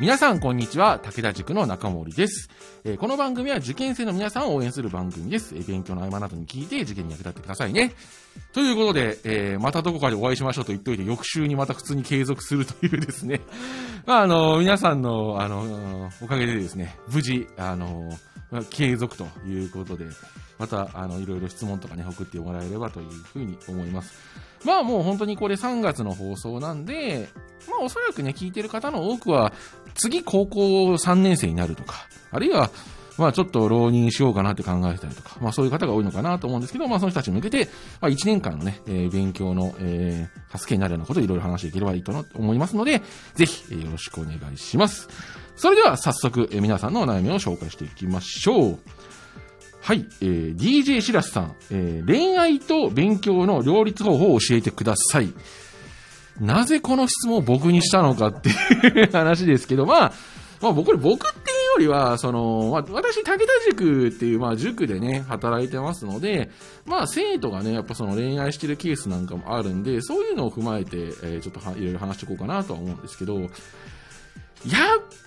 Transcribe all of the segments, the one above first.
皆さん、こんにちは。武田塾の中森です。えーこの番組は受験生の皆さんを応援する番組です。えー勉強の合間などに聞いて受験に役立ってくださいね。ということで、えーまたどこかでお会いしましょうと言っておいて、翌週にまた普通に継続するというですね。まあ、あの、皆さんの、あの、おかげでですね、無事、あの、継続ということで、また、あの、いろいろ質問とかね、送ってもらえればというふうに思います。まあもう本当にこれ3月の放送なんで、まあおそらくね、聞いてる方の多くは、次高校3年生になるとか、あるいは、まあちょっと浪人しようかなって考えてたりとか、まあそういう方が多いのかなと思うんですけど、まあその人たちに向けて、まあ1年間のね、えー勉強の、えー助けになるようなことをいろいろ話していければいいと思いますので、ぜひ、よろしくお願いします。それでは早速、えー皆さんのお悩みを紹介していきましょう。はい、えー DJ しらすさん、えー恋愛と勉強の両立方法を教えてください。なぜこの質問を僕にしたのかっていう話ですけど、まあ、まあ僕、僕っていうよりは、その、まあ私、武田塾っていう、まあ塾でね、働いてますので、まあ生徒がね、やっぱその恋愛してるケースなんかもあるんで、そういうのを踏まえて、えーちょっといろいろ話していこうかなとは思うんですけど、やっ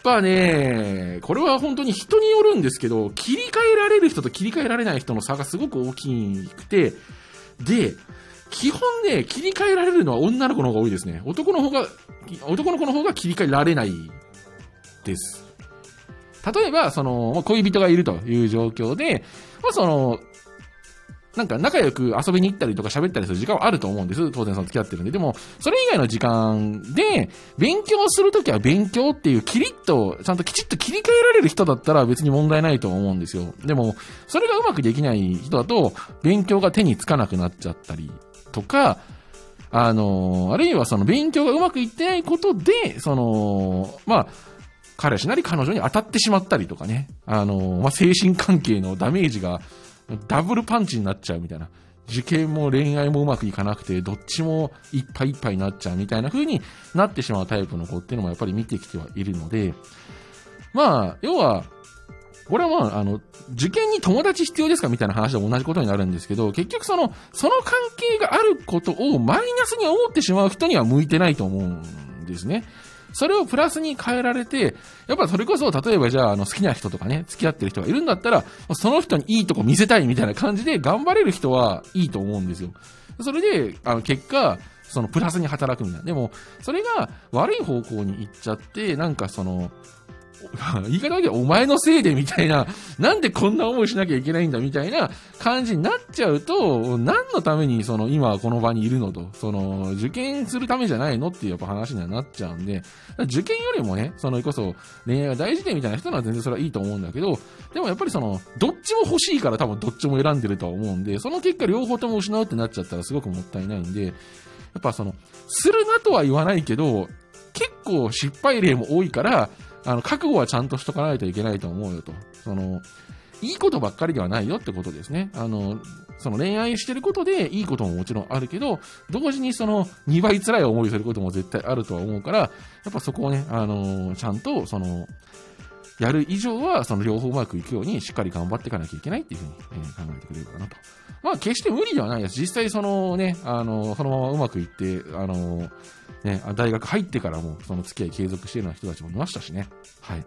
ぱね、これは本当に人によるんですけど、切り替えられる人と切り替えられない人の差がすごく大きくて、で、基本ね、切り替えられるのは女の子の方が多いですね。男の方が、男の子の方が切り替えられないです。例えば、その、恋人がいるという状況で、まあその、なんか仲良く遊びに行ったりとか喋ったりする時間はあると思うんです。当然その付き合ってるんで。でも、それ以外の時間で、勉強するときは勉強っていうキリッと、ちゃんときちっと切り替えられる人だったら別に問題ないと思うんですよ。でも、それがうまくできない人だと、勉強が手につかなくなっちゃったりとか、あの、あるいはその勉強がうまくいってないことで、その、まあ、彼氏なり彼女に当たってしまったりとかね、あの、まあ、精神関係のダメージがダブルパンチになっちゃうみたいな。受験も恋愛もうまくいかなくて、どっちもいっぱいいっぱいになっちゃうみたいな風になってしまうタイプの子っていうのもやっぱり見てきてはいるので、まあ、要は、これはまあ、あの、受験に友達必要ですかみたいな話でも同じことになるんですけど、結局その、その関係があることをマイナスに思ってしまう人には向いてないと思うんですね。それをプラスに変えられて、やっぱそれこそ、例えばじゃあ、あの、好きな人とかね、付き合ってる人がいるんだったら、その人にいいとこ見せたいみたいな感じで頑張れる人はいいと思うんですよ。それで、あの、結果、そのプラスに働くみたいな。でも、それが悪い方向に行っちゃって、なんかその、言い方だけ、お前のせいでみたいな、なんでこんな思いしなきゃいけないんだみたいな感じになっちゃうと、何のためにその今この場にいるのと、その受験するためじゃないのっていうやっぱ話にはなっちゃうんで、受験よりもね、そのこそ恋愛が大事でみたいな人なら全然それはいいと思うんだけど、でもやっぱりその、どっちも欲しいから多分どっちも選んでるとは思うんで、その結果両方とも失うってなっちゃったらすごくもったいないんで、やっぱその、するなとは言わないけど、結構失敗例も多いから、あの、覚悟はちゃんとしとかないといけないと思うよと。その、いいことばっかりではないよってことですね。あの、その恋愛してることでいいことももちろんあるけど、同時にその2倍辛い思いすることも絶対あるとは思うから、やっぱそこをね、あの、ちゃんとその、やる以上は、その両方うまくいくようにしっかり頑張っていかなきゃいけないっていうふうに、えー考えてくれるかなと。まあ、決して無理ではないです。実際そのね、あの、そのままうまくいって、あの、ね、大学入ってからもその付き合い継続しているような人たちもいましたしね。はい。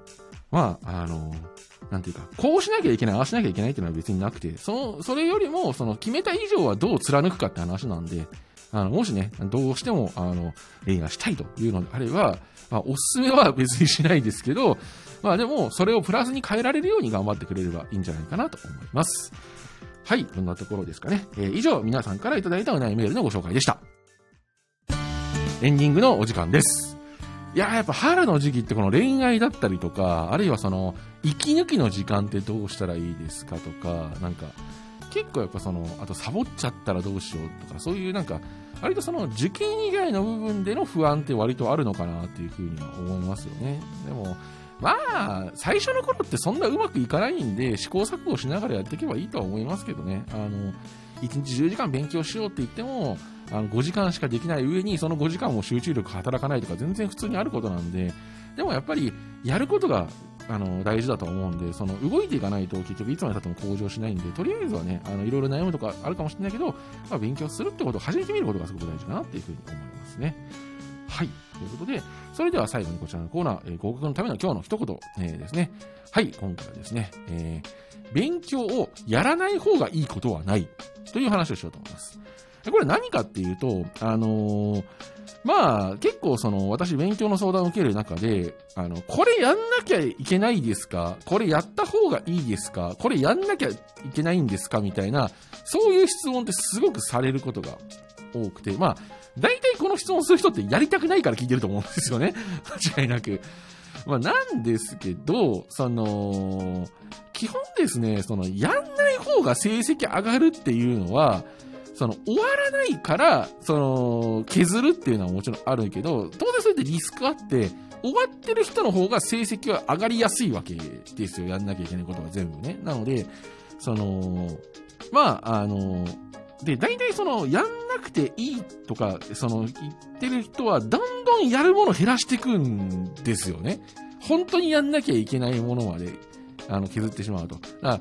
まあ、あの、なんていうか、こうしなきゃいけない、ああしなきゃいけないっていうのは別になくて、その、それよりも、その決めた以上はどう貫くかって話なんで、あの、もしね、どうしても、あの、恋愛したいというのであれば、まあ、おすすめは別にしないですけど、まあでも、それをプラスに変えられるように頑張ってくれればいいんじゃないかなと思います。はい、こんなところですかね。えー以上、皆さんからいただいたお悩みメールのご紹介でした。エンディングのお時間です。いややっぱ春の時期ってこの恋愛だったりとか、あるいはその、息抜きの時間ってどうしたらいいですかとか、なんか、結構やっぱその、あとサボっちゃったらどうしようとか、そういうなんか、割とその受験以外の部分での不安って割とあるのかなっていうふうには思いますよね。でも、まあ、最初の頃ってそんなうまくいかないんで、試行錯誤しながらやっていけばいいとは思いますけどね。あの、1日10時間勉強しようって言っても、あの5時間しかできない上に、その5時間も集中力働かないとか全然普通にあることなんで、でもやっぱり、やることが、あの、大事だと思うんで、その、動いていかないと結局いつまで経っても向上しないんで、とりあえずはね、あの、いろいろ悩むとかあるかもしれないけど、まあ、勉強するってことを始めてみることがすごく大事かなっていうふうに思いますね。はい。はい。ということで、それでは最後にこちらのコーナー、えー合格のための今日の一言、えーですね。はい、今回はですね、えー勉強をやらない方がいいことはないという話をしようと思います。でこれ何かっていうと、あのーまあ、結構その、私勉強の相談を受ける中で、あの、これやんなきゃいけないですか？これやった方がいいですか？これやんなきゃいけないんですか？みたいな、そういう質問ってすごくされることが多くて、まあ、大体この質問する人ってやりたくないから聞いてると思うんですよね。間違いなく。まあ、なんですけど、その、基本ですね、その、やんない方が成績上がるっていうのは、その、終わらないから、その、削るっていうのはもちろんあるけど、当然それってリスクあって、終わってる人の方が成績は上がりやすいわけですよ。やんなきゃいけないことが全部ね。なので、その、まあ、あの、で、大体その、やんなくていいとか、その、言ってる人は、どんどんやるものを減らしていくんですよね。本当にやんなきゃいけないものまで、あの、削ってしまうと。だから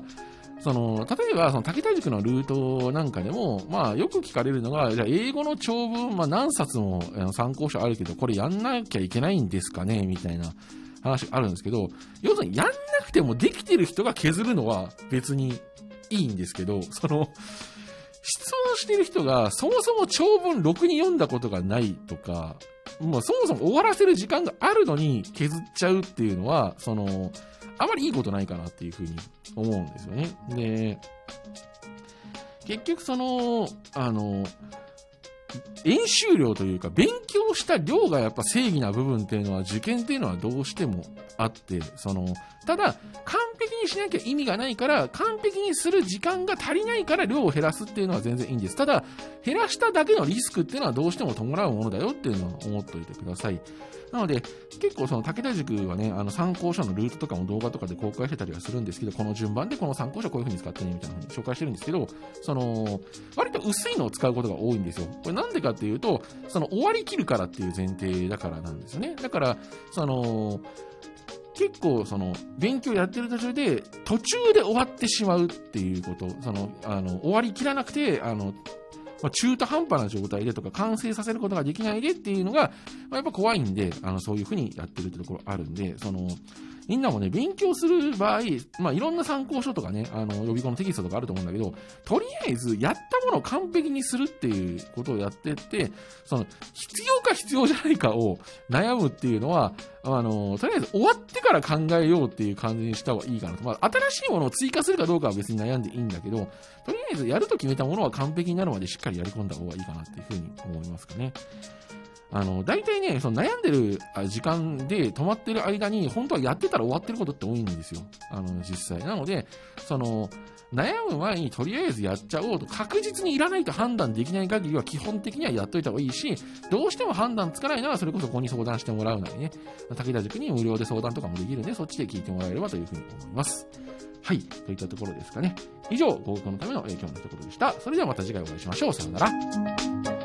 その、例えば、その、竹田塾のルートなんかでも、まあ、よく聞かれるのが、じゃ、英語の長文、まあ、何冊も参考書あるけど、これやんなきゃいけないんですかね？みたいな話あるんですけど、要するに、やんなくてもできてる人が削るのは別にいいんですけど、その、質問してる人が、そもそも長文ろくに読んだことがないとか、もうそもそも終わらせる時間があるのに削っちゃうっていうのは、その、あまりいいことないかなっていうふうに思うんですよね。で、結局その、あの、演習量というか、勉強した量がやっぱ正義な部分っていうのは、受験っていうのはどうしてもあって、その、ただ、完にしなきゃ意味がないから、完璧にする時間が足りないから量を減らすっていうのは全然いいんです。ただ、減らしただけのリスクっていうのはどうしても伴うものだよっていうのを思っておいてください。なので、結構その武田塾はね、あの参考書のルートとかも動画とかで公開してたりはするんですけど、この順番でこの参考書こういう風に使ってねみたいな風に紹介してるんですけど、その、割と薄いのを使うことが多いんですよ。これなんでかっていうと、その終わりきるからっていう前提だからなんですよね。だから、その、結構その勉強やってる途中で途中で終わってしまうっていうこと、そのあの終わりきらなくて、あのまあ、中途半端な状態でとか完成させることができないでっていうのが、まあ、やっぱ怖いんで、あのそういうふうにやってるってところあるんで、そのみんなもね、勉強する場合、まあ、いろんな参考書とかね、あの、予備校のテキストとかあると思うんだけど、とりあえず、やったものを完璧にするっていうことをやってって、その、必要か必要じゃないかを悩むっていうのは、あの、とりあえず終わってから考えようっていう感じにした方がいいかなと。まあ、新しいものを追加するかどうかは別に悩んでいいんだけど、とりあえずやると決めたものは完璧になるまでしっかりやり込んだ方がいいかなっていうふうに思いますかね。あの、大体ね、その悩んでる時間で止まってる間に、本当はやってたら終わってることって多いんですよ。あの、実際。なので、その、悩む前にとりあえずやっちゃおうと、確実にいらないと判断できない限りは基本的にはやっといた方がいいし、どうしても判断つかないならそれこそここに相談してもらうなりね、武田塾に無料で相談とかもできるんで、そっちで聞いてもらえればというふうに思います。はい。といったところですかね。以上、合格のためのえー今日の一言でした。それではまた次回お会いしましょう。さよなら。